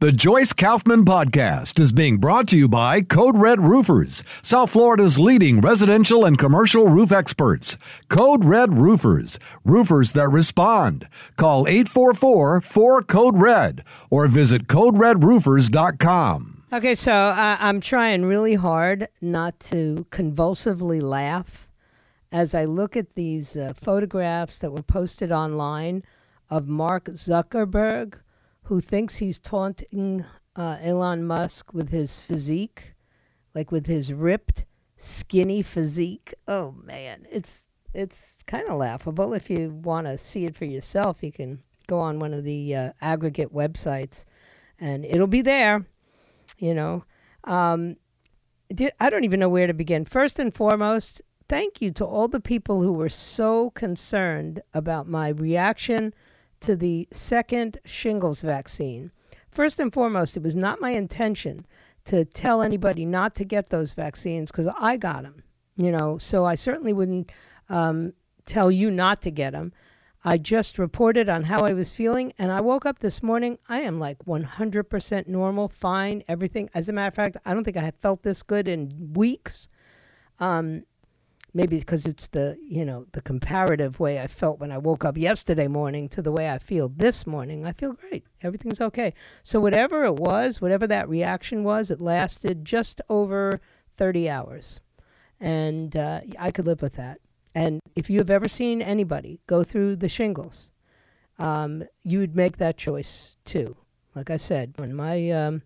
The Joyce Kaufman Podcast is being brought to you by Code Red Roofers, South Florida's leading residential and commercial roof experts. Code Red Roofers, roofers that respond. Call 844 4 Code Red or visit CodeRedRoofers.com. Okay, so uh, I'm trying really hard not to convulsively laugh as I look at these uh, photographs that were posted online of Mark Zuckerberg who thinks he's taunting uh, Elon Musk with his physique, like with his ripped, skinny physique. Oh man, it's it's kind of laughable. If you want to see it for yourself, you can go on one of the uh, aggregate websites, and it'll be there. You know, um, I don't even know where to begin. First and foremost, thank you to all the people who were so concerned about my reaction to the second shingles vaccine. First and foremost, it was not my intention to tell anybody not to get those vaccines because I got them, you know, so I certainly wouldn't um, tell you not to get them. I just reported on how I was feeling, and I woke up this morning. I am like 100% normal, fine, everything. As a matter of fact, I don't think I have felt this good in weeks. Um, maybe because it's the you know the comparative way I felt when I woke up yesterday morning to the way I feel this morning. I feel great. Everything's okay. So whatever it was, whatever that reaction was, it lasted just over 30 hours, and uh, I could live with that. And if you have ever seen anybody go through the shingles, um, you would make that choice too. Like I said, when my um,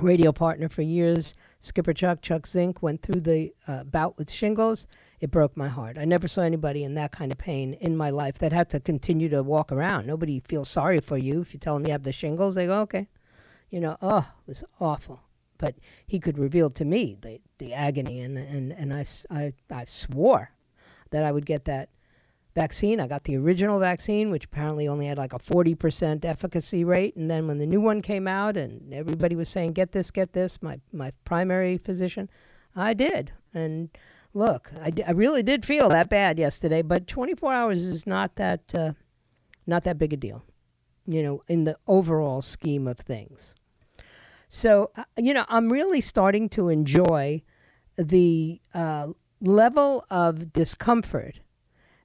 radio partner for years Skipper Chuck, Chuck Zink, went through the uh, bout with shingles. It broke my heart. I never saw anybody in that kind of pain in my life that had to continue to walk around. Nobody feels sorry for you if you tell them you have the shingles. They go, okay. You know, oh, it was awful. But he could reveal to me the, the agony, and, and, and I, I, I swore that I would get that vaccine. I got the original vaccine, which apparently only had like a 40% efficacy rate. And then when the new one came out and everybody was saying, get this, get this, my, my primary physician, I did. And look, I, d- I really did feel that bad yesterday, but 24 hours is not that, uh, not that big a deal, you know, in the overall scheme of things. So, uh, you know, I'm really starting to enjoy the uh, level of discomfort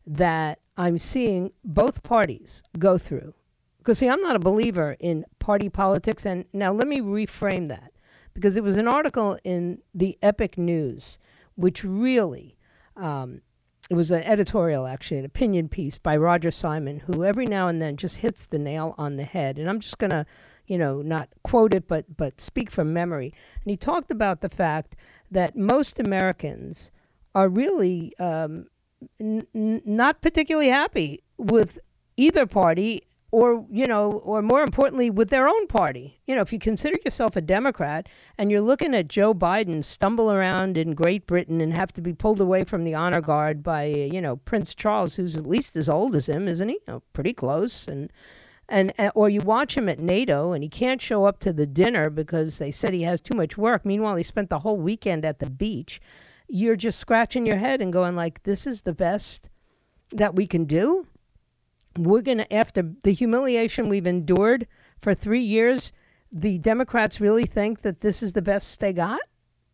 that I'm seeing both parties go through. Because, see, I'm not a believer in party politics. And now let me reframe that because it was an article in the Epic News, which really, um, it was an editorial, actually, an opinion piece by Roger Simon, who every now and then just hits the nail on the head. And I'm just going to, you know, not quote it, but, but speak from memory. And he talked about the fact that most Americans are really um, n- not particularly happy with either party or you know or more importantly with their own party. You know if you consider yourself a democrat and you're looking at joe biden stumble around in great britain and have to be pulled away from the honor guard by you know prince charles who's at least as old as him isn't he? You know, pretty close. And and or you watch him at nato and he can't show up to the dinner because they said he has too much work. Meanwhile he spent the whole weekend at the beach. You're just scratching your head and going like this is the best that we can do we're going to after the humiliation we've endured for 3 years the democrats really think that this is the best they got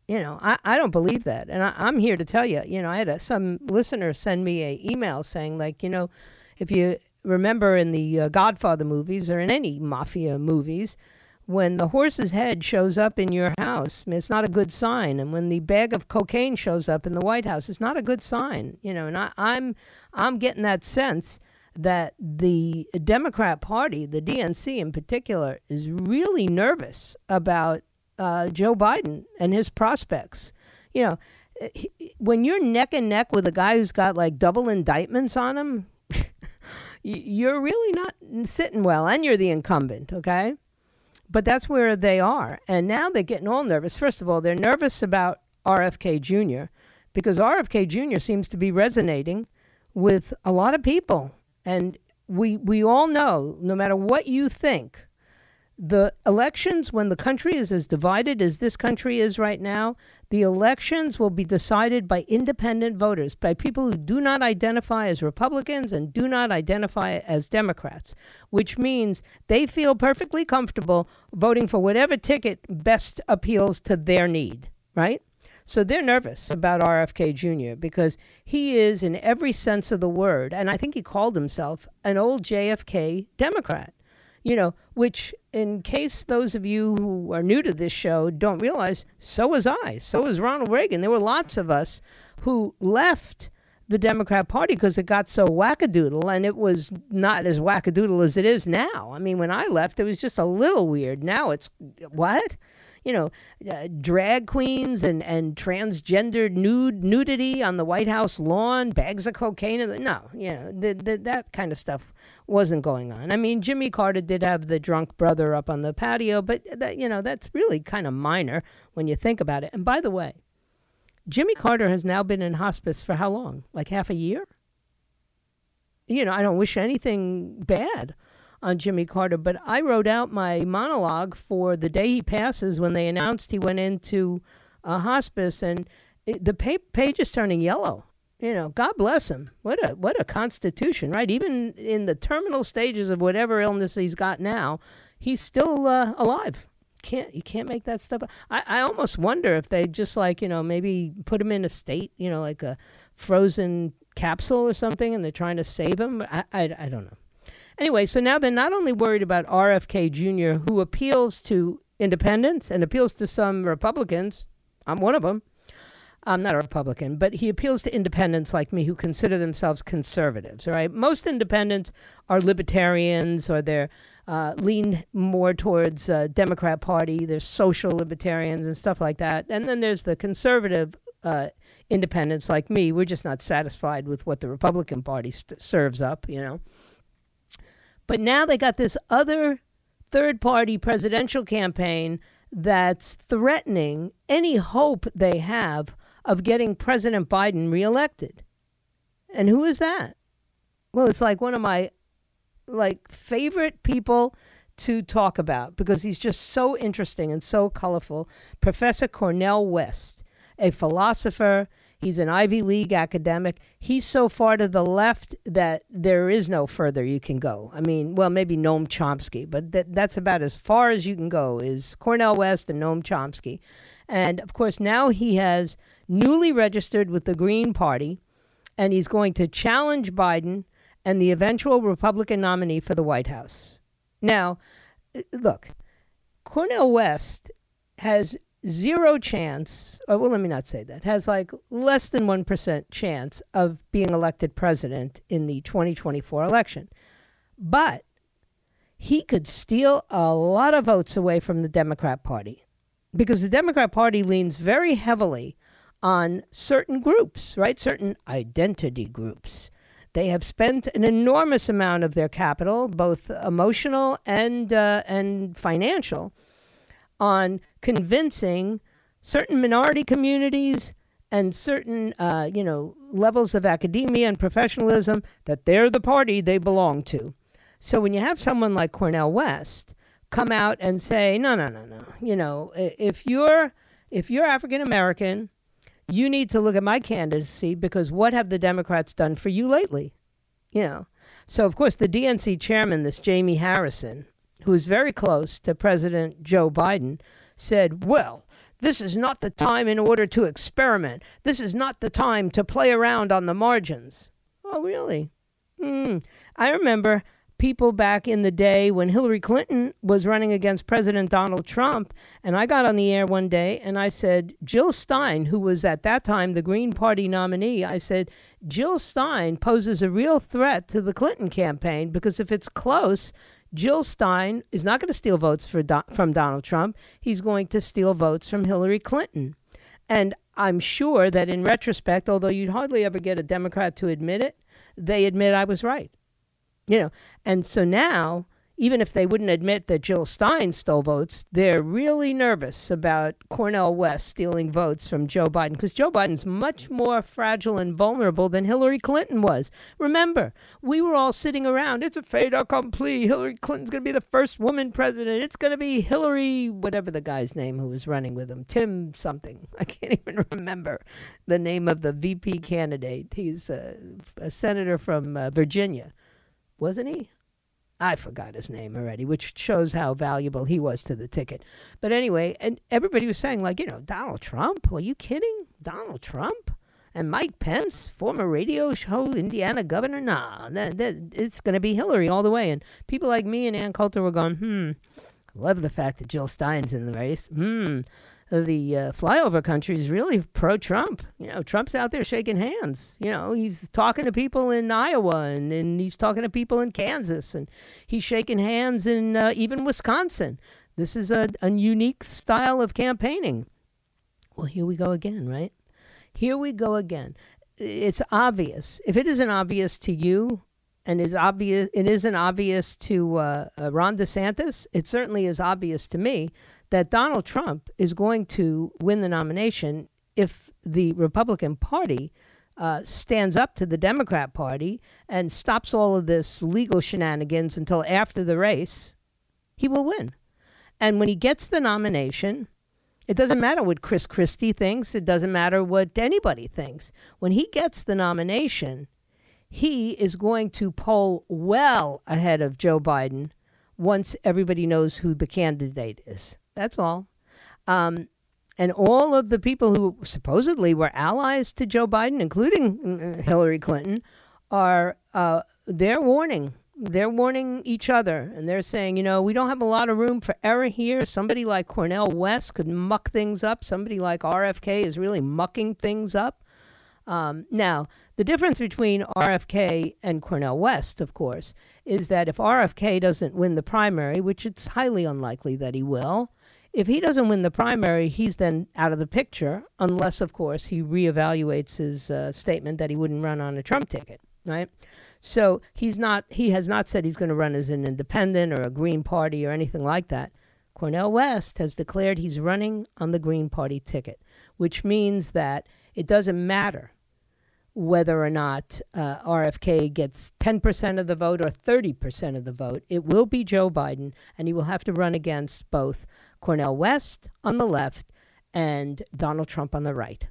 you know i, I don't believe that and I, i'm here to tell you you know i had a, some listener send me a email saying like you know if you remember in the uh, godfather movies or in any mafia movies when the horse's head shows up in your house, it's not a good sign. And when the bag of cocaine shows up in the White House, it's not a good sign. You know, and I, I'm I'm getting that sense that the Democrat Party, the DNC in particular, is really nervous about uh, Joe Biden and his prospects. You know, when you're neck and neck with a guy who's got like double indictments on him, you're really not sitting well, and you're the incumbent. Okay But that's where they are. And now they're getting all nervous. First of all, they're nervous about RFK Jr. because RFK Jr. seems to be resonating with a lot of people. And we we all know, no matter what you think, the elections when the country is as divided as this country is right now, the elections will be decided by independent voters, by people who do not identify as Republicans and do not identify as Democrats, which means they feel perfectly comfortable voting for whatever ticket best appeals to their need, right? So they're nervous about RFK Jr. because he is, in every sense of the word, and I think he called himself an old JFK Democrat, you know, which, in case those of you who are new to this show don't realize, so was I. So was Ronald Reagan. There were lots of us who left the Democrat Party because it got so wackadoodle, and it was not as wackadoodle as it is now. I mean, when I left, it was just a little weird. Now it's what? You know, uh, drag queens and, and transgendered nude nudity on the White House lawn, bags of cocaine. No, you know, the, the, that kind of stuff wasn't going on. I mean, Jimmy Carter did have the drunk brother up on the patio, but that, you know, that's really kind of minor when you think about it. And by the way, Jimmy Carter has now been in hospice for how long? Like half a year? You know, I don't wish anything bad on Jimmy Carter, but I wrote out my monologue for the day he passes when they announced he went into a hospice, and it, the page is turning yellow. You know, God bless him. What a what a constitution, right? Even in the terminal stages of whatever illness he's got now, he's still uh, alive. Can't you can't make that stuff? Up. I I almost wonder if they just like you know maybe put him in a state, you know, like a frozen capsule or something, and they're trying to save him. I I, I don't know. Anyway, so now they're not only worried about RFK Jr., who appeals to independents and appeals to some Republicans. I'm one of them. I'm not a Republican, but he appeals to independents like me who consider themselves conservatives. Right? Most independents are libertarians or they're uh, lean more towards uh, Democrat Party. There's social libertarians and stuff like that. And then there's the conservative uh, independents like me. We're just not satisfied with what the Republican Party st- serves up, you know. But now they got this other third party presidential campaign that's threatening any hope they have of getting President Biden reelected. And who is that? Well, it's like one of my like favorite people to talk about because he's just so interesting and so colorful. Professor Cornel West, a philosopher, He's an Ivy League academic. He's so far to the left that there is no further you can go. I mean, well, maybe Noam Chomsky, but that, that's about as far as you can go is Cornel West and Noam Chomsky. And of course, now he has newly registered with the Green Party, and he's going to challenge Biden and the eventual Republican nominee for the White House. Now, look, Cornel West has zero chance, or well, let me not say that, has like less than 1% chance of being elected president in the 2024 election. But he could steal a lot of votes away from the Democrat Party because the Democrat Party leans very heavily on certain groups, right? Certain identity groups. They have spent an enormous amount of their capital, both emotional and uh, and financial, on convincing certain minority communities and certain, uh, you know, levels of academia and professionalism that they're the party they belong to. So when you have someone like Cornel West come out and say, no, no, no, no, you know, if you're if you're African American, you need to look at my candidacy because what have the Democrats done for you lately? You know. So of course the DNC chairman, this Jamie Harrison, who is very close to President Joe Biden, said, Well, this is not the time in order to experiment. This is not the time to play around on the margins. Oh, really? Hmm. I remember people back in the day when Hillary Clinton was running against President Donald Trump. And I got on the air one day and I said, Jill Stein, who was at that time the Green Party nominee, I said, Jill Stein poses a real threat to the Clinton campaign because if it's close, Jill Stein is not going to steal votes Do- from Donald Trump. He's going to steal votes from Hillary Clinton. And I'm sure that in retrospect, although you'd hardly ever get a Democrat to admit it, they admit I was right. You know, and so now even if they wouldn't admit that Jill Stein stole votes, they're really nervous about Cornel West stealing votes from Joe Biden because Joe Biden's much more fragile and vulnerable than Hillary Clinton was. Remember, we were all sitting around. It's a fait accompli. Hillary Clinton's going to be the first woman president. It's going to be Hillary, whatever the guy's name who was running with him, Tim something. I can't even remember the name of the VP candidate. He's a, a senator from uh, Virginia, wasn't he? I forgot his name already, which shows how valuable he was to the ticket. But anyway, and everybody was saying, like, you know, Donald Trump? Are you kidding? Donald Trump? And Mike Pence, former radio show Indiana governor? Nah, that, that, it's going to be Hillary all the way. And people like me and Ann Coulter were going, hmm, love the fact that Jill Stein's in the race. Hmm, the uh, flyover country is really pro Trump. You know, Trump's out there shaking hands. You know, he's talking to people in Iowa and, and he's talking to people in Kansas and he's shaking hands in uh, even Wisconsin. This is a, a unique style of campaigning. Well, here we go again, right? Here we go again. It's obvious. If it isn't obvious to you, and is obvious, it isn't obvious to uh, uh Ron DeSantis. It certainly is obvious to me that Donald Trump is going to win the nomination if the Republican Party uh, stands up to the Democrat Party and stops all of this legal shenanigans until after the race, he will win. And when he gets the nomination, it doesn't matter what Chris Christie thinks, it doesn't matter what anybody thinks. When he gets the nomination, he is going to poll well ahead of Joe Biden once everybody knows who the candidate is. That's all. Um, and all of the people who supposedly were allies to Joe Biden, including uh, Hillary Clinton, are uh, they're warning. They're warning each other, and they're saying, you know, we don't have a lot of room for error here. Somebody like Cornel West could muck things up. Somebody like RFK is really mucking things up. Um, now, the difference between RFK and Cornel West, of course, is that if RFK doesn't win the primary, which it's highly unlikely that he will, if he doesn't win the primary, he's then out of the picture, unless, of course, he reevaluates his uh, statement that he wouldn't run on a Trump ticket, right? So he's not. He has not said he's going to run as an independent or a Green Party or anything like that. Cornel West has declared he's running on the Green Party ticket, which means that it doesn't matter whether or not uh, RFK gets 10% of the vote or 30% of the vote. It will be Joe Biden, and he will have to run against both Cornel West on the left and Donald Trump on the right.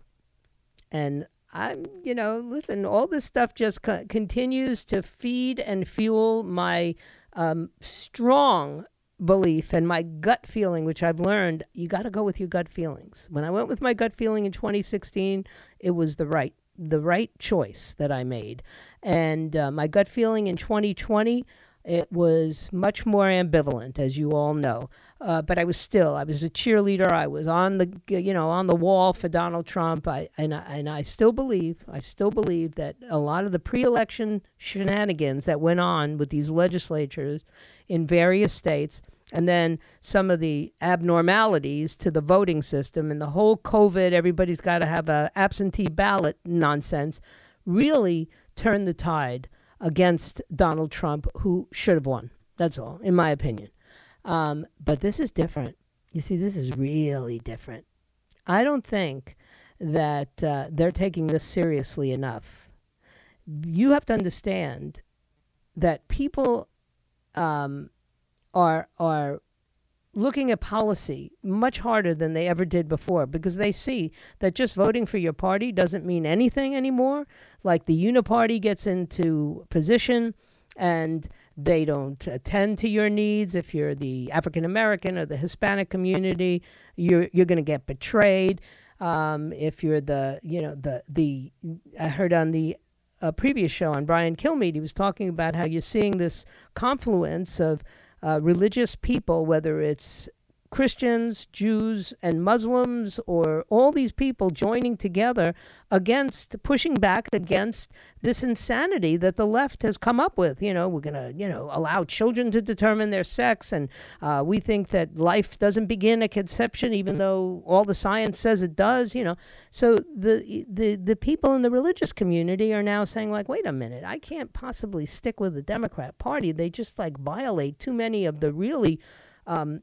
And I'm, you know, listen, all this stuff just co- continues to feed and fuel my um, strong belief and my gut feeling, which I've learned you got to go with your gut feelings. When I went with my gut feeling in 2016, it was the right the right choice that I made, and uh, my gut feeling in 2020 it was much more ambivalent, as you all know. Uh, but I was still, I was a cheerleader. I was on the, you know, on the wall for Donald Trump. I and I, and I still believe, I still believe that a lot of the pre-election shenanigans that went on with these legislatures in various states, and then some of the abnormalities to the voting system and the whole COVID, everybody's got to have a absentee ballot nonsense, really turned the tide against Donald Trump, who should have won. That's all, in my opinion. Um, but this is different. You see, this is really different. I don't think that uh, they're taking this seriously enough. You have to understand that people um, are are looking at policy much harder than they ever did before because they see that just voting for your party doesn't mean anything anymore. Like the uniparty gets into position and they don't attend to your needs. If you're the African American or the Hispanic community, you're you're going to get betrayed. Um, if you're the you know the the I heard on the uh, previous show on Brian Kilmeade, he was talking about how you're seeing this confluence of uh, religious people, whether it's Christians, Jews, and Muslims, or all these people joining together against pushing back against this insanity that the left has come up with. You know, we're going to, you know, allow children to determine their sex, and uh, we think that life doesn't begin at conception, even though all the science says it does. You know, so the the the people in the religious community are now saying, like, wait a minute, I can't possibly stick with the Democrat Party. They just like violate too many of the really um,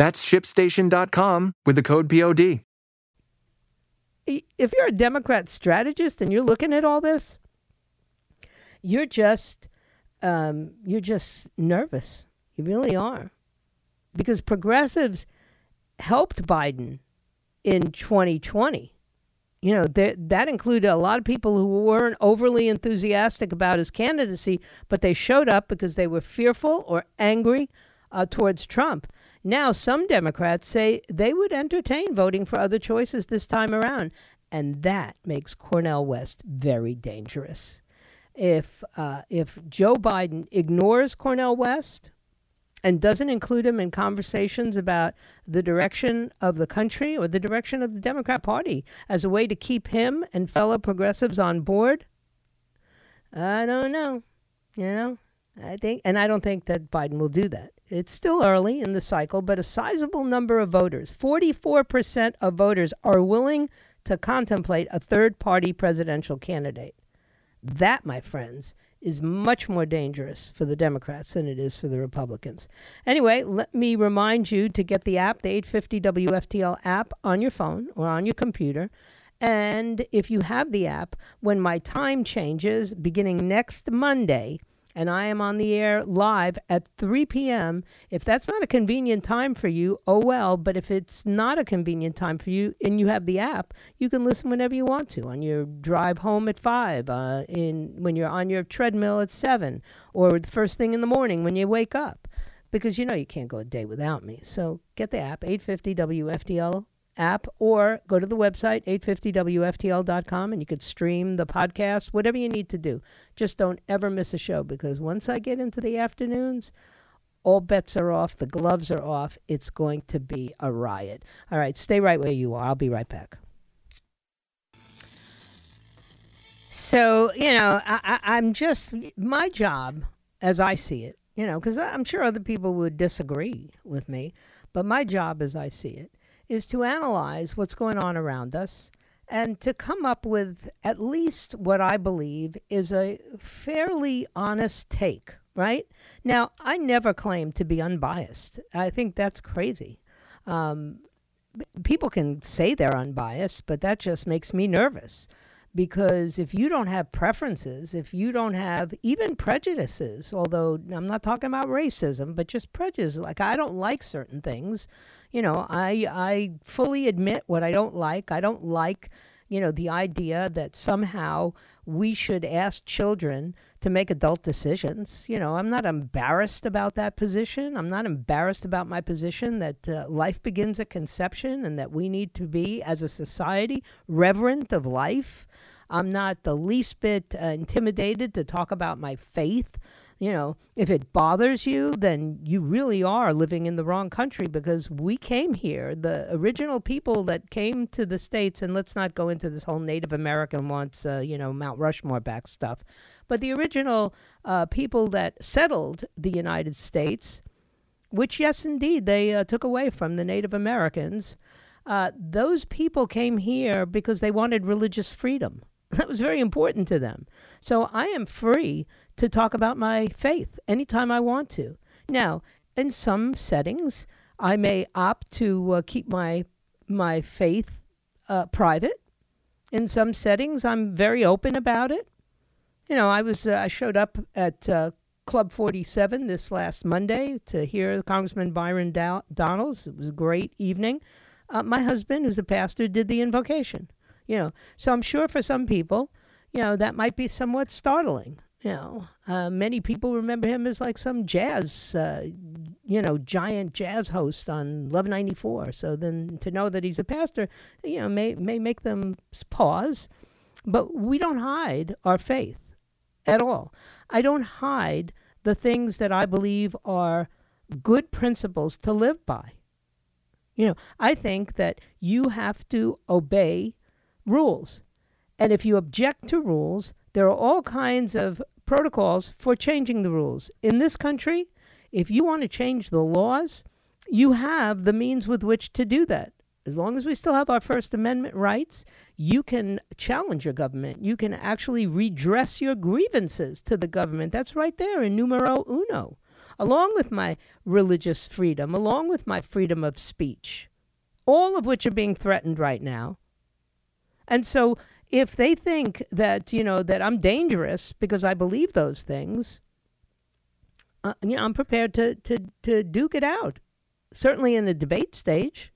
That's shipstation.com with the code POD. If you're a Democrat strategist and you're looking at all this, you're just um, you're just nervous. You really are, because progressives helped Biden in 2020. You know that that included a lot of people who weren't overly enthusiastic about his candidacy, but they showed up because they were fearful or angry uh, towards Trump. Now, some Democrats say they would entertain voting for other choices this time around, and that makes Cornel West very dangerous. If uh, if Joe Biden ignores Cornel West and doesn't include him in conversations about the direction of the country or the direction of the Democrat Party as a way to keep him and fellow progressives on board, I don't know. You know, I think, and I don't think that Biden will do that. It's still early in the cycle, but a sizable number of voters, 44% of voters, are willing to contemplate a third party presidential candidate. That, my friends, is much more dangerous for the Democrats than it is for the Republicans. Anyway, let me remind you to get the app, the 850 WFTL app, on your phone or on your computer. And if you have the app, when my time changes beginning next Monday, and I am on the air live at 3 p.m. If that's not a convenient time for you, oh well. But if it's not a convenient time for you and you have the app, you can listen whenever you want to on your drive home at 5, uh, in, when you're on your treadmill at 7, or the first thing in the morning when you wake up. Because you know you can't go a day without me. So get the app, 850 WFTL app or go to the website 850wftl.com and you could stream the podcast whatever you need to do. Just don't ever miss a show because once i get into the afternoons all bets are off the gloves are off it's going to be a riot. All right stay right where you are. I'll be right back. So you know I, I, i'm just my job as i see it you know because i'm sure other people would disagree with me but my job as i see it is to analyze what's going on around us and to come up with at least what I believe is a fairly honest take, right? Now, I never claim to be unbiased. I think that's crazy. Um, people can say they're unbiased, but that just makes me nervous because if you don't have preferences, if you don't have even prejudices, although I'm not talking about racism, but just prejudice, like I don't like certain things, you know, I I fully admit what I don't like. I don't like, you know, the idea that somehow we should ask children to make adult decisions. You know, I'm not embarrassed about that position. I'm not embarrassed about my position that uh, life begins at conception and that we need to be, as a society, reverent of life. I'm not the least bit uh, intimidated to talk about my faith you know, if it bothers you, then you really are living in the wrong country because we came here. The original people that came to the States, and let's not go into this whole Native American wants, uh, you know, Mount Rushmore back stuff, but the original uh, people that settled the United States, which, yes, indeed, they uh, took away from the Native Americans, uh, those people came here because they wanted religious freedom. That was very important to them. So I am free to talk about my faith anytime I want to. Now, in some settings, I may opt to uh, keep my my faith uh, private. In some settings, I'm very open about it. You know, I was uh, I showed up at uh, Club 47 this last Monday to hear Congressman Byron Dow- Donalds. It was a great evening. uh, my husband, who's a pastor, did the invocation. You know, so I'm sure for some people, you know, that might be somewhat startling. You know, uh, many people remember him as like some jazz, uh, you know, giant jazz host on Love 94. So then to know that he's a pastor, you know, may, may make them pause. But we don't hide our faith at all. I don't hide the things that I believe are good principles to live by. You know, I think that you have to obey rules. And if you object to rules, there are all kinds of protocols for changing the rules. In this country, if you want to change the laws, you have the means with which to do that. As long as we still have our First Amendment rights, you can challenge your government. You can actually redress your grievances to the government. That's right there in numero uno, along with my religious freedom, along with my freedom of speech, all of which are being threatened right now. And so if they think that, you know, that I'm dangerous because I believe those things, uh, you know, I'm prepared to, to, to duke it out, certainly in the debate stage.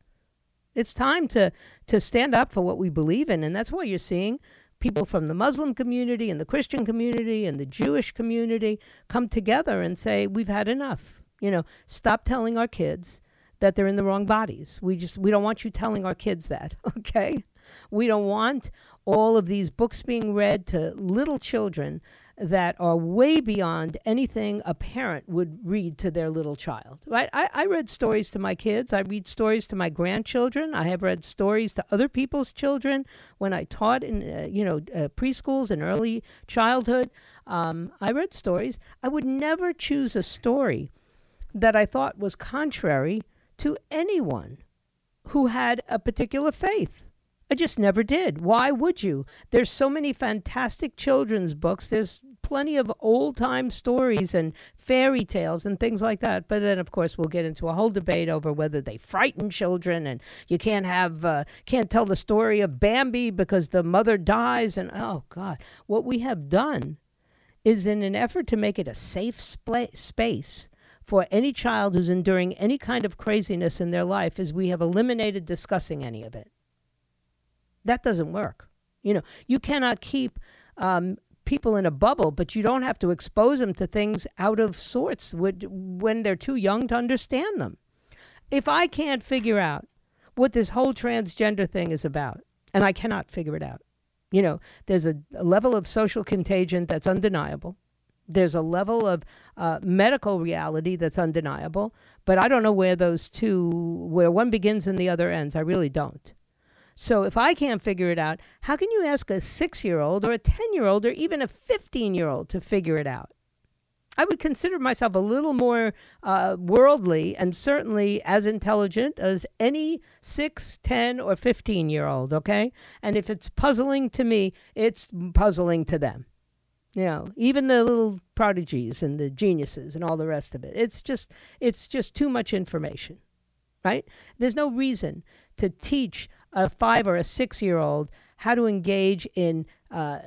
It's time to, to stand up for what we believe in. And that's why you're seeing people from the Muslim community and the Christian community and the Jewish community come together and say, we've had enough. You know, stop telling our kids that they're in the wrong bodies. We just, we don't want you telling our kids that, okay? We don't want all of these books being read to little children that are way beyond anything a parent would read to their little child. Right? I, I read stories to my kids. I read stories to my grandchildren. I have read stories to other people's children when I taught in uh, you know uh, preschools and early childhood. Um, I read stories. I would never choose a story that I thought was contrary to anyone who had a particular faith. I just never did. Why would you? There's so many fantastic children's books. There's plenty of old time stories and fairy tales and things like that. But then, of course, we'll get into a whole debate over whether they frighten children and you can't have uh, can't tell the story of Bambi because the mother dies. And oh God, what we have done is in an effort to make it a safe sp- space for any child who's enduring any kind of craziness in their life is we have eliminated discussing any of it. That doesn't work. You know, you cannot keep um, people in a bubble, but you don't have to expose them to things out of sorts when they're too young to understand them. If I can't figure out what this whole transgender thing is about, and I cannot figure it out, you know, there's a, a level of social contagion that's undeniable. There's a level of uh, medical reality that's undeniable, but I don't know where those two, where one begins and the other ends. I really don't. So if I can't figure it out, how can you ask a six year old or a 10 year old or even a 15 year old to figure it out? I would consider myself a little more uh, worldly and certainly as intelligent as any 6, 10, or 15 year old, okay? And if it's puzzling to me, it's puzzling to them. You know, even the little prodigies and the geniuses and all the rest of it. It's just it's just too much information. Right? There's no reason to teach a five or a six year old how to engage in, uh,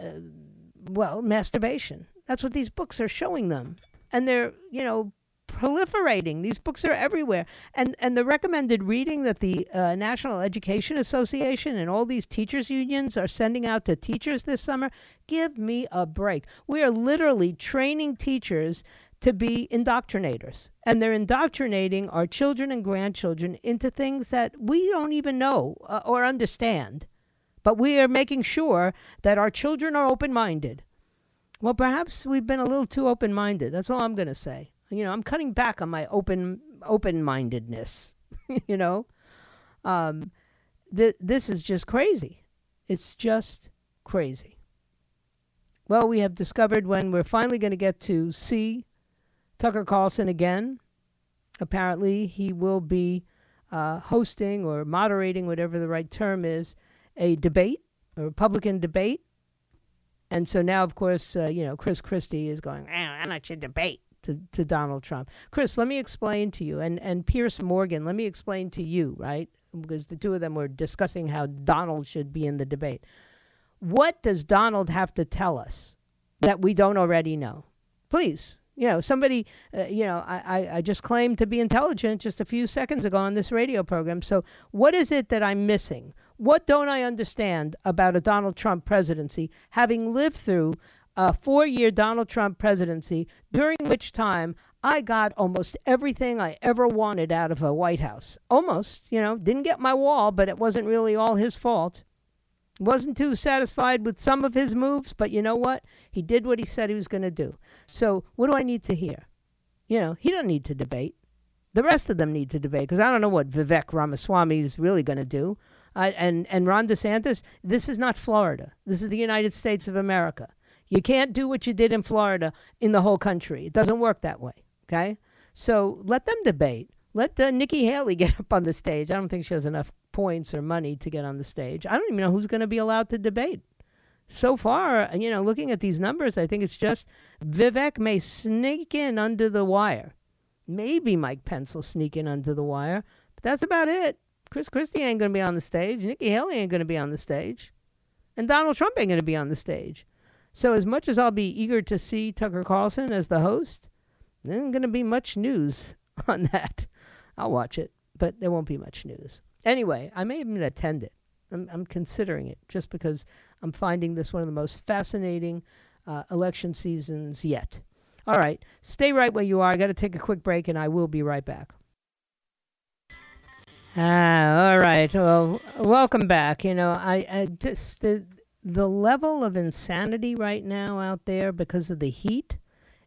well, masturbation. That's what these books are showing them. And they're, you know, proliferating. These books are everywhere. And, and the recommended reading that the uh, National Education Association and all these teachers' unions are sending out to teachers this summer give me a break. We are literally training teachers to be indoctrinators. And they're indoctrinating our children and grandchildren into things that we don't even know uh, or understand. But we are making sure that our children are open minded. Well, perhaps we've been a little too open minded. That's all I'm going to say. You know, I'm cutting back on my open open mindedness. you know, um, th- this is just crazy. It's just crazy. Well, we have discovered when we're finally going to get to see Tucker Carlson again. Apparently, he will be uh, hosting or moderating, whatever the right term is, a debate, a Republican debate. And so now, of course, uh, you know, Chris Christie is going, eh, I'm not your debate to, to Donald Trump. Chris, let me explain to you, and, and Piers Morgan, let me explain to you, right? Because the two of them were discussing how Donald should be in the debate. What does Donald have to tell us that we don't already know? Please, You know, somebody, uh, you know, I, I, just claimed to be intelligent just a few seconds ago on this radio program. So, what is it that I'm missing? What don't I understand about a Donald Trump presidency, having lived through a four year Donald Trump presidency, during which time I got almost everything I ever wanted out of a White House. Almost, you know, didn't get my wall, but it wasn't really all his fault. Wasn't too satisfied with some of his moves, but you know what? He did what he said he was going to do. So, what do I need to hear? You know, he doesn't need to debate. The rest of them need to debate because I don't know what Vivek Ramaswamy is really going to do. And and Ron DeSantis, this is not Florida. This is the United States of America. You can't do what you did in Florida in the whole country. It doesn't work that way. Okay, so let them debate. Let uh, Nikki Haley get up on the stage. I don't think she has enough points or money to get on the stage. I don't even know who's going to be allowed to debate. So far, you know, looking at these numbers, I think it's just Vivek may sneak in under the wire. Maybe Mike Pence will sneak in under the wire, but that's about it. Chris Christie ain't going to be on the stage. Nikki Haley ain't going to be on the stage. And Donald Trump ain't going to be on the stage. So, as much as I'll be eager to see Tucker Carlson as the host, there isn't going to be much news on that. I'll watch it, but there won't be much news. Anyway, I may even attend it. I'm, I'm considering it just because I'm finding this one of the most fascinating uh, election seasons yet. All right, stay right where you are. I got to take a quick break, and I will be right back. Ah, all right. Well, welcome back. You know, I, I just the the level of insanity right now out there because of the heat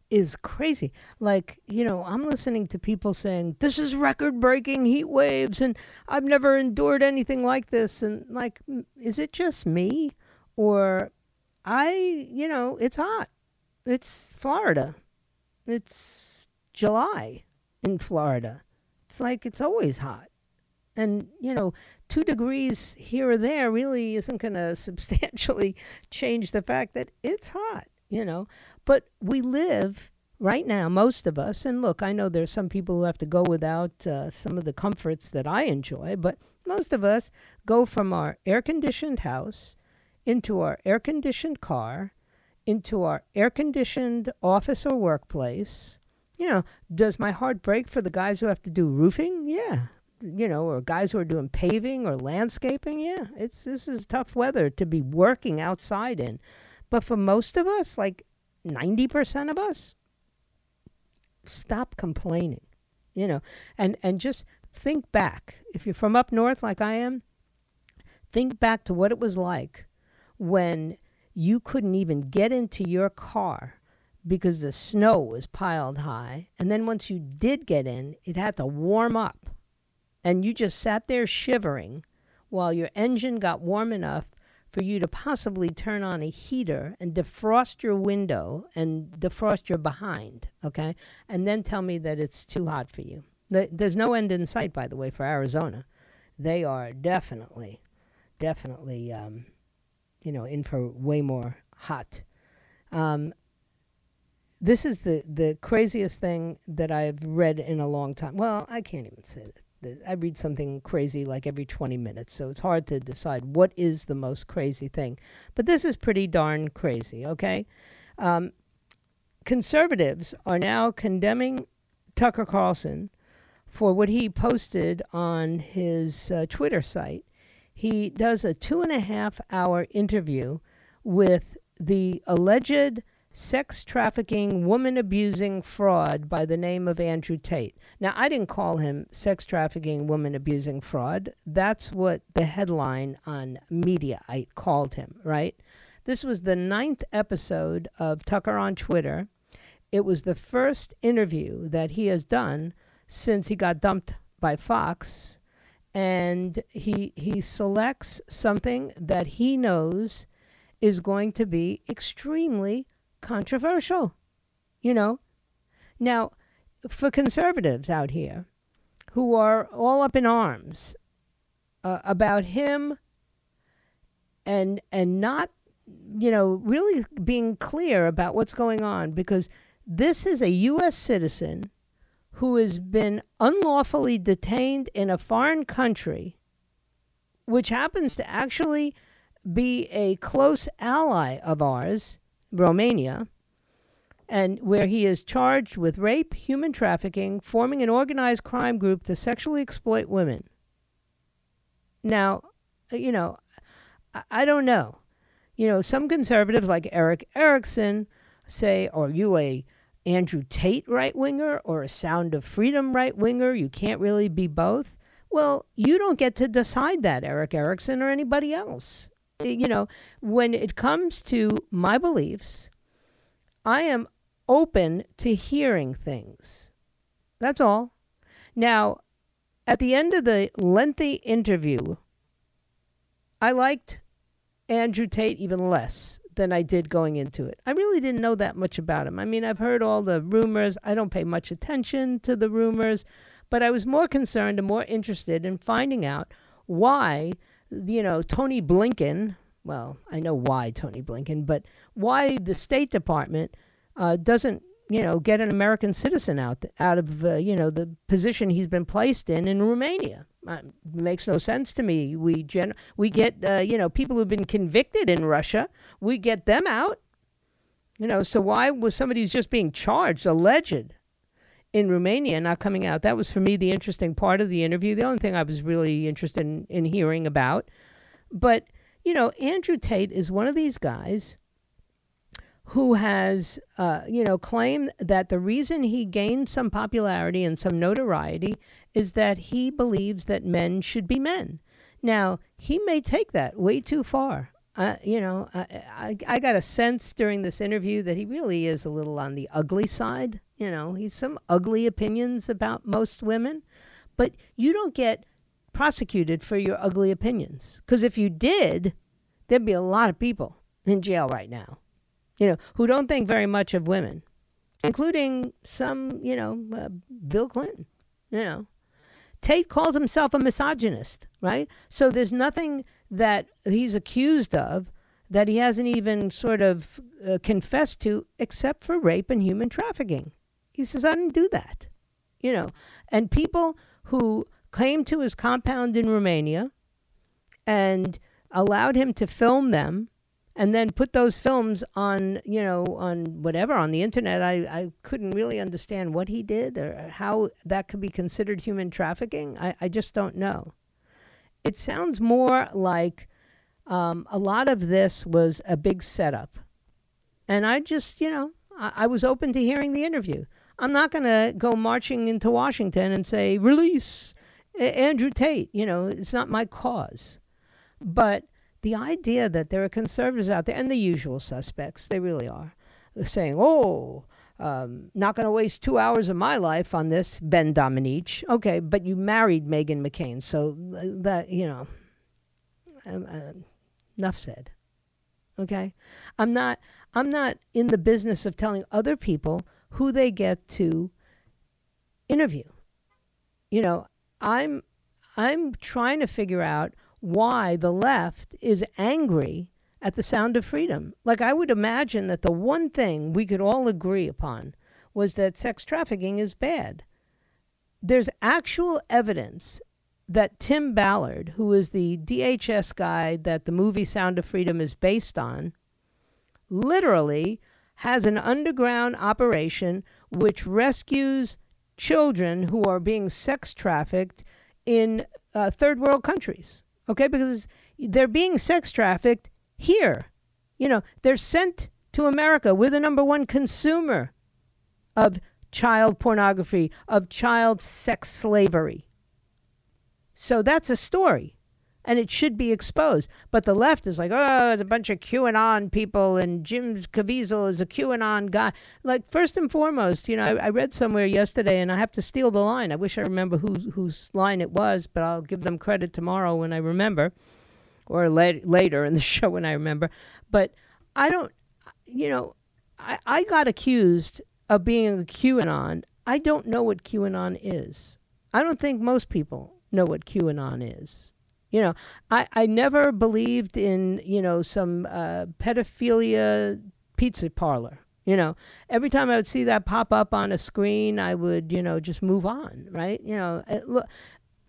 is crazy. Like, you know, I'm listening to people saying, this is record breaking heat waves and I've never endured anything like this. And, like, is it just me? Or I, you know, it's hot. It's Florida. It's July in Florida. It's like it's always hot. And, you know, two degrees here or there really isn't going to substantially change the fact that it's hot you know. But we live right now, most of us, and look, I know there's some people who have to go without uh, some of the comforts that I enjoy, but most of us go from our air conditioned house into our air conditioned car, into our air conditioned office or workplace. You know, does my heart break for the guys who have to do roofing? Yeah. You know, or guys who are doing paving or landscaping? Yeah. It's this is tough weather to be working outside in. But for most of us, like 90% of us, stop complaining, you know, and, and just think back. If you're from up north like I am, think back to what it was like when you couldn't even get into your car because the snow was piled high. And then once you did get in, it had to warm up. And you just sat there shivering while your engine got warm enough for you to possibly turn on a heater and defrost your window and defrost your behind, okay? And then tell me that it's too hot for you. There's no end in sight, by the way, for Arizona. They are definitely, definitely, um, you know, in for way more hot. Um, this is the, the craziest thing that I've read in a long time. Well, I can't even say that. I read something crazy like every 20 minutes, so it's hard to decide what is the most crazy thing. But this is pretty darn crazy, okay? Um, conservatives are now condemning Tucker Carlson for what he posted on his uh, Twitter site. He does a two and a half hour interview with the alleged sex trafficking, woman abusing fraud by the name of Andrew Tate. Now, I didn't call him sex trafficking, woman abusing fraud. That's what the headline on Mediaite called him, right? This was the ninth episode of Tucker on Twitter. It was the first interview that he has done since he got dumped by Fox. And he, he selects something that he knows is going to be extremely controversial, you know. Now, for conservatives out here who are all up in arms uh, about him and and not you know really being clear about what's going on because this is a US citizen who has been unlawfully detained in a foreign country which happens to actually be a close ally of ours Romania and where he is charged with rape, human trafficking, forming an organized crime group to sexually exploit women. Now, you know, I, don't know. You know, some conservatives like Erick Erickson say, Are you a Andrew Tate right winger or a Sound of Freedom right winger? You can't really be both. Well, you don't get to decide that, Erick Erickson or anybody else. You know, when it comes to my beliefs, I am open to hearing things. That's all. Now, at the end of the lengthy interview, I liked Andrew Tate even less than I did going into it. I really didn't know that much about him. I mean, I've heard all the rumors. I don't pay much attention to the rumors, but I was more concerned and more interested in finding out why, you know, Tony Blinken, well, I know why Tony Blinken, but why the State Department uh, doesn't you know, get an American citizen out out of uh, you know the position he's been placed in in Romania. Uh, makes no sense to me. We gen- we get uh, you know people who've been convicted in Russia. We get them out. You know, so why was somebody who's just being charged, alleged, in Romania not coming out? That was for me the interesting part of the interview. The only thing I was really interested in, in hearing about. But you know, Andrew Tate is one of these guys who has, uh, you know, claimed that the reason he gained some popularity and some notoriety is that he believes that men should be men. Now, he may take that way too far. Uh, you know, I, I, I got a sense during this interview that he really is a little on the ugly side. You know, he's some ugly opinions about most women, but you don't get prosecuted for your ugly opinions. Because if you did, there'd be a lot of people in jail right now you know, who don't think very much of women, including some, you know, uh, Bill Clinton, you know. Tate calls himself a misogynist, right? So there's nothing that he's accused of that he hasn't even sort of uh, confessed to except for rape and human trafficking. He says, I didn't do that, you know. And people who came to his compound in Romania and allowed him to film them and then put those films on you know on whatever on the internet. I, I couldn't really understand what he did or how that could be considered human trafficking. I, I just don't know. It sounds more like um, a lot of this was a big setup. And i just you know I, I was open to hearing the interview. I'm not going to go marching into washington and say release andrew tate. You know it's not my cause. But the idea that there are conservatives out there, and the usual suspects, they really are, saying, oh, um, not going to waste two hours of my life on this, Ben Domenech. Okay, but you married Meghan McCain, so that, you know, um, uh, enough said. Okay? I'm not, I'm not in the business of telling other people who they get to interview. You know, I'm, I'm trying to figure out why the left is angry at the sound of freedom. Like, I would imagine that the one thing we could all agree upon was that sex trafficking is bad. There's actual evidence that Tim Ballard, who is the DHS guy that the movie Sound of Freedom is based on, literally has an underground operation which rescues children who are being sex trafficked in uh, third world countries okay? Because they're being sex trafficked here. You know, they're sent to America. We're the number one consumer of child pornography, of child sex slavery. So that's a story and it should be exposed. But the left is like, oh, it's a bunch of QAnon people, and Jim Caviezel is a QAnon guy. Like, first and foremost, you know, I, I, read somewhere yesterday, and I have to steal the line. I wish I remember who, whose line it was, but I'll give them credit tomorrow when I remember, or la- later in the show when I remember. But I don't, you know, I, I got accused of being a QAnon. I don't know what QAnon is. I don't think most people know what QAnon is. You know, I, I never believed in, you know, some uh, pedophilia pizza parlor. You know, every time I would see that pop up on a screen, I would, you know, just move on, right? You know, it, look,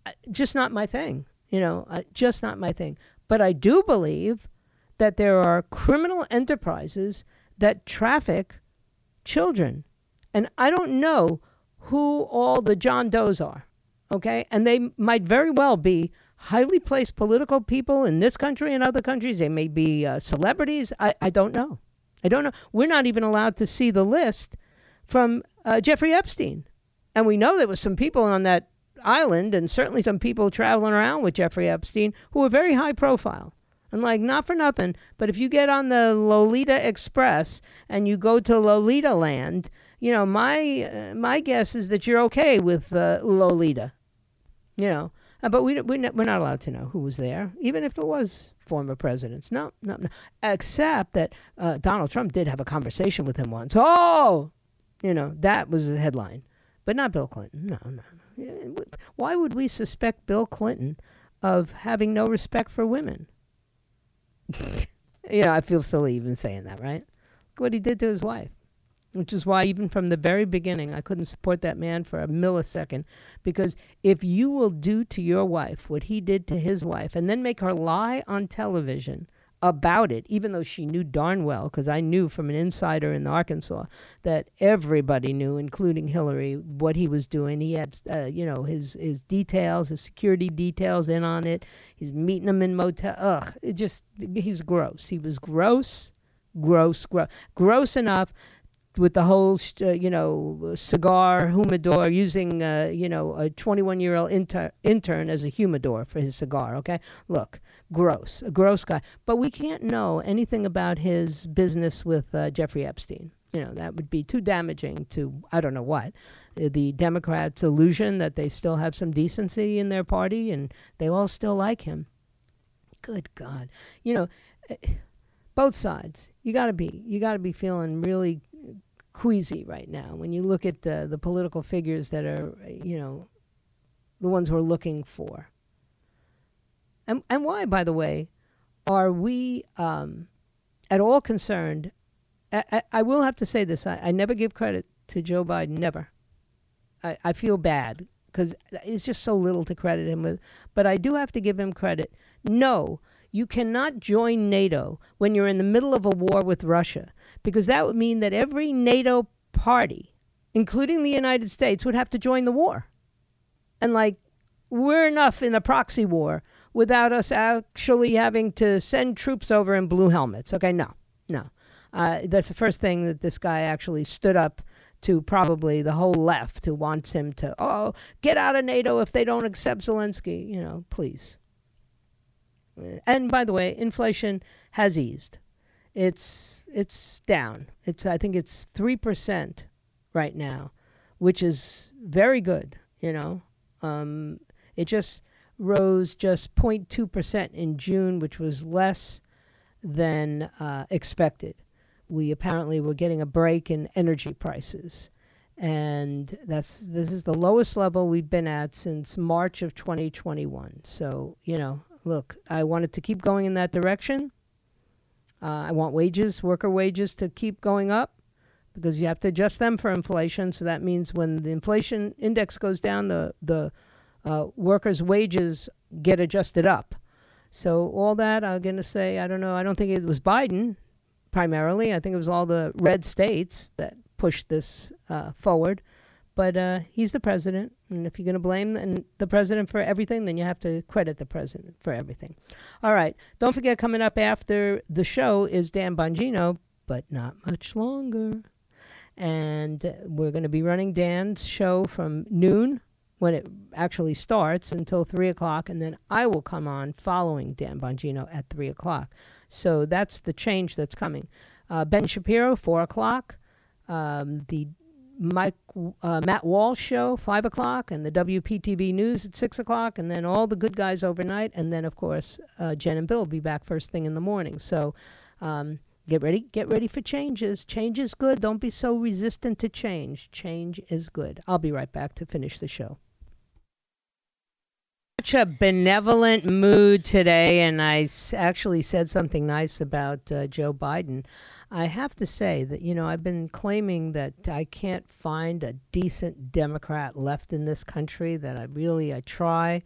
uh, just not my thing, you know, uh, just not my thing. But I do believe that there are criminal enterprises that traffic children. And I don't know who all the John Does are, okay? And they might very well be highly placed political people in this country and other countries. They may be uh, celebrities. I, I don't know. I don't know. We're not even allowed to see the list from uh, Jeffrey Epstein. And we know there was some people on that island and certainly some people traveling around with Jeffrey Epstein who were very high profile. And like, not for nothing, but if you get on the Lolita Express and you go to Lolita Land, you know, my uh, my guess is that you're okay with uh, Lolita. You know, uh, but we, we, we're not allowed to know who was there, even if it was former presidents. No, no, no. Except that uh, Donald Trump did have a conversation with him once. Oh, you know, that was the headline. But not Bill Clinton. No, no, no. Why would we suspect Bill Clinton of having no respect for women? you know, I feel silly even saying that, right? Look what he did to his wife. Which is why, even from the very beginning, I couldn't support that man for a millisecond. Because if you will do to your wife what he did to his wife and then make her lie on television about it, even though she knew darn well, because I knew from an insider in Arkansas that everybody knew, including Hillary, what he was doing. He had, uh, you know, his his details, his security details in on it. He's meeting them in motel. Ugh, it just he's gross. He was gross, gross, gross, gross enough with the whole, uh, you know, cigar humidor, using, uh, you know, a 21 year old inter- intern as a humidor for his cigar. Okay, look, gross, a gross guy. But we can't know anything about his business with uh, Jeffrey Epstein. You know, that would be too damaging to I don't know what. Uh, the Democrats' illusion that they still have some decency in their party and they all still like him. Good God, you know. Uh, both sides. You got to be. You got to be feeling really queasy right now when you look at uh, the political figures that are, you know, the ones we're looking for. And, and why, by the way, are we um, at all concerned? I, I, I, will have to say this I, I never give credit to Joe Biden, never. I, I feel bad because it's just so little to credit him with. But I do have to give him credit. No, you cannot join NATO when you're in the middle of a war with Russia because that would mean that every NATO party, including the United States, would have to join the war. And like, we're enough in the proxy war without us actually having to send troops over in blue helmets. Okay, no, no. Uh, that's the first thing that this guy actually stood up to probably the whole left who wants him to, oh, get out of NATO if they don't accept Zelensky. You know, please. And by the way, inflation has eased it's it's down. It's I think it's three percent right now, which is very good. You know, um, it just rose just 0.2 percent in June, which was less than uh, expected. We apparently were getting a break in energy prices, and that's this is the lowest level we've been at since March of 2021. So you know, look, I wanted to keep going in that direction uh, I want wages, worker wages, to keep going up because you have to adjust them for inflation. So that means when the inflation index goes down, the the uh, workers' wages get adjusted up. So all that I'm going to say, I don't know. I don't think it was Biden primarily. I think it was all the red states that pushed this uh, forward. But uh, he's the president, and if you're going to blame the president for everything, then you have to credit the president for everything. All right. Don't forget, coming up after the show is Dan Bongino, but not much longer. And we're going to be running Dan's show from noon when it actually starts until 3 o'clock, and then I will come on following Dan Bongino at 3 o'clock. So that's the change that's coming. Uh, ben Shapiro, 4 o'clock. Um, the Mike uh, Matt Walsh show five o'clock, and the WPTV News at six o'clock, and then all the good guys overnight, and then of course uh, Jen and Bill will be back first thing in the morning. So um, get ready, get ready for changes. Change is good. Don't be so resistant to change. Change is good. I'll be right back to finish the show. Such a benevolent mood today, and I s- actually said something nice about uh, Joe Biden. I have to say that, you know, I've been claiming that I can't find a decent Democrat left in this country, that I really, I try.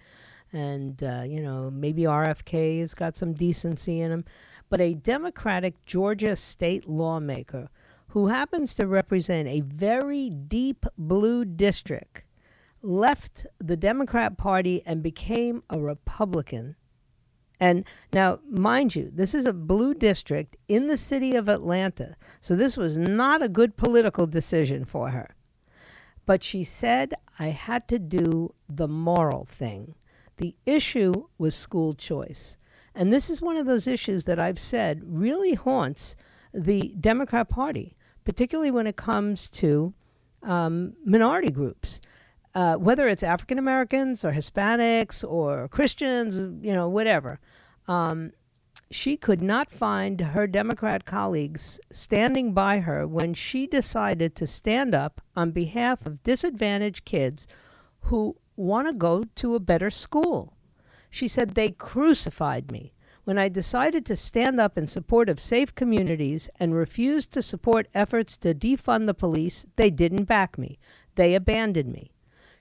And, uh, you know, maybe RFK has got some decency in him. But a Democratic Georgia state lawmaker who happens to represent a very deep blue district, left the Democrat Party and became a Republican. And now, mind you, this is a blue district in the city of Atlanta. So this was not a good political decision for her. But she said, I had to do the moral thing. The issue was school choice. And this is one of those issues that I've said really haunts the Democrat Party, particularly when it comes to um, minority groups. Uh, whether it's African Americans or Hispanics or Christians, you know, whatever. Um, she could not find her Democrat colleagues standing by her when she decided to stand up on behalf of disadvantaged kids who want to go to a better school. She said, They crucified me. When I decided to stand up in support of safe communities and refused to support efforts to defund the police, they didn't back me. They abandoned me.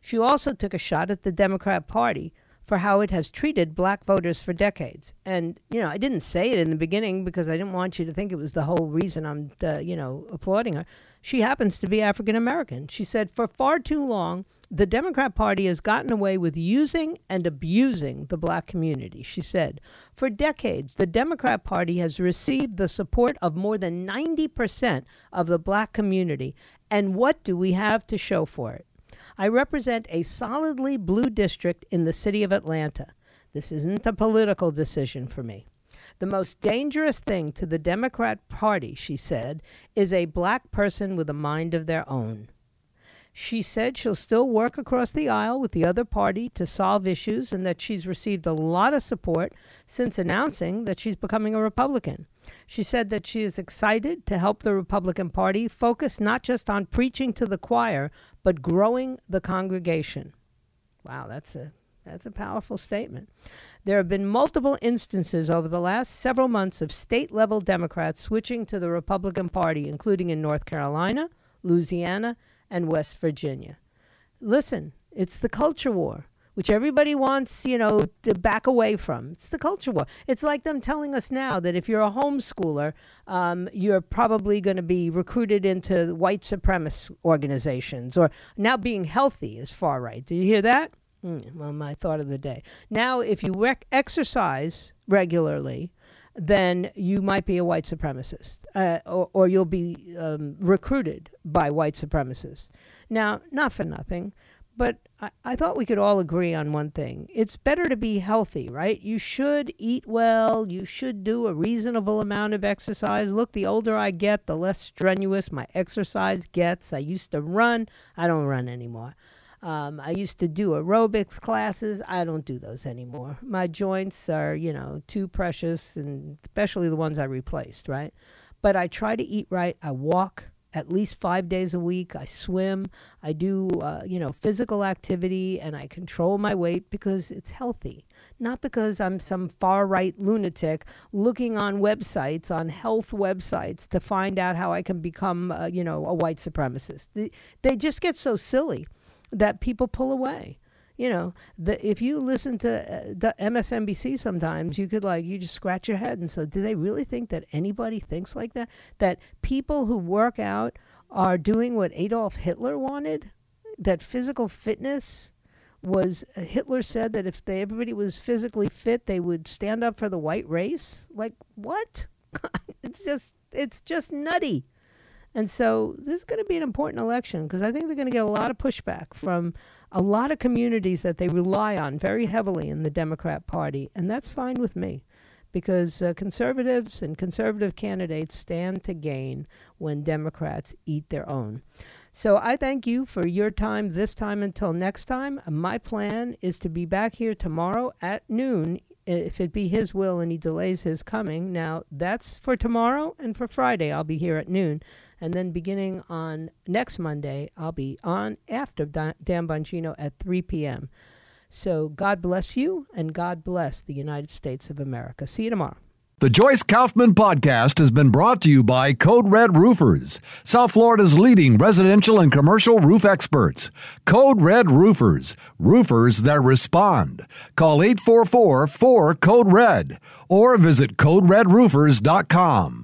She also took a shot at the Democrat Party for how it has treated black voters for decades. And, you know, I didn't say it in the beginning because I didn't want you to think it was the whole reason I'm, uh, you know, applauding her. She happens to be African American. She said, for far too long, the Democrat Party has gotten away with using and abusing the black community, she said. For decades, the Democrat Party has received the support of more than 90% of the black community. And what do we have to show for it? I represent a solidly blue district in the city of Atlanta. This isn't a political decision for me. The most dangerous thing to the Democrat Party, she said, is a black person with a mind of their own. She said she'll still work across the aisle with the other party to solve issues and that she's received a lot of support since announcing that she's becoming a Republican. She said that she is excited to help the Republican Party focus not just on preaching to the choir, but growing the congregation. Wow, that's a that's a powerful statement. There have been multiple instances over the last several months of state level Democrats switching to the Republican Party, including in North Carolina, Louisiana, and West Virginia. Listen, it's the culture war, which everybody wants, you know, to back away from. It's the culture war. It's like them telling us now that if you're a homeschooler, um, you're probably going to be recruited into white supremacist organizations, or now being healthy is far right. Do you hear that? Mm, well, my thought of the day. Now, if you rec- exercise regularly, then you might be a white supremacist, uh, or, or, you'll be um, recruited by white supremacists. Now, not for nothing, but I, I thought we could all agree on one thing. It's better to be healthy, right? You should eat well, you should do a reasonable amount of exercise. Look, the older I get, the less strenuous my exercise gets. I used to run, I don't run anymore. Um, I used to do aerobics classes. I don't do those anymore. My joints are, you know, too precious, and especially the ones I replaced, right? But I try to eat right. I walk at least five days a week. I swim. I do, uh, you know, physical activity, and I control my weight because it's healthy, not because I'm some far right lunatic looking on websites, on health websites, to find out how I can become, uh, you know, a white supremacist. They, they just get so silly that people pull away. You know, the, if you listen to uh, the MSNBC sometimes, you could like you just scratch your head and say, do they really think that anybody thinks like that? That people who work out are doing what Adolf Hitler wanted? That physical fitness was uh, Hitler said that if they, everybody was physically fit, they would stand up for the white race. Like what? it's just it's just nutty. And so this is going to be an important election because I think they're going to get a lot of pushback from a lot of communities that they rely on very heavily in the Democrat Party. And that's fine with me because uh, conservatives and conservative candidates stand to gain when Democrats eat their own. So I thank you for your time this time until next time. My plan is to be back here tomorrow at noon if it be his will and he delays his coming. Now, that's for tomorrow and for Friday. I'll be here at noon. And then beginning on next Monday, I'll be on after Dan Bongino at 3 p.m. So God bless you and God bless the United States of America. See you tomorrow. The Joyce Kaufman podcast has been brought to you by Code Red Roofers, South Florida's leading residential and commercial roof experts. Code Red Roofers, roofers that respond. Call 844 4 Code Red or visit CodeRedRoofers.com.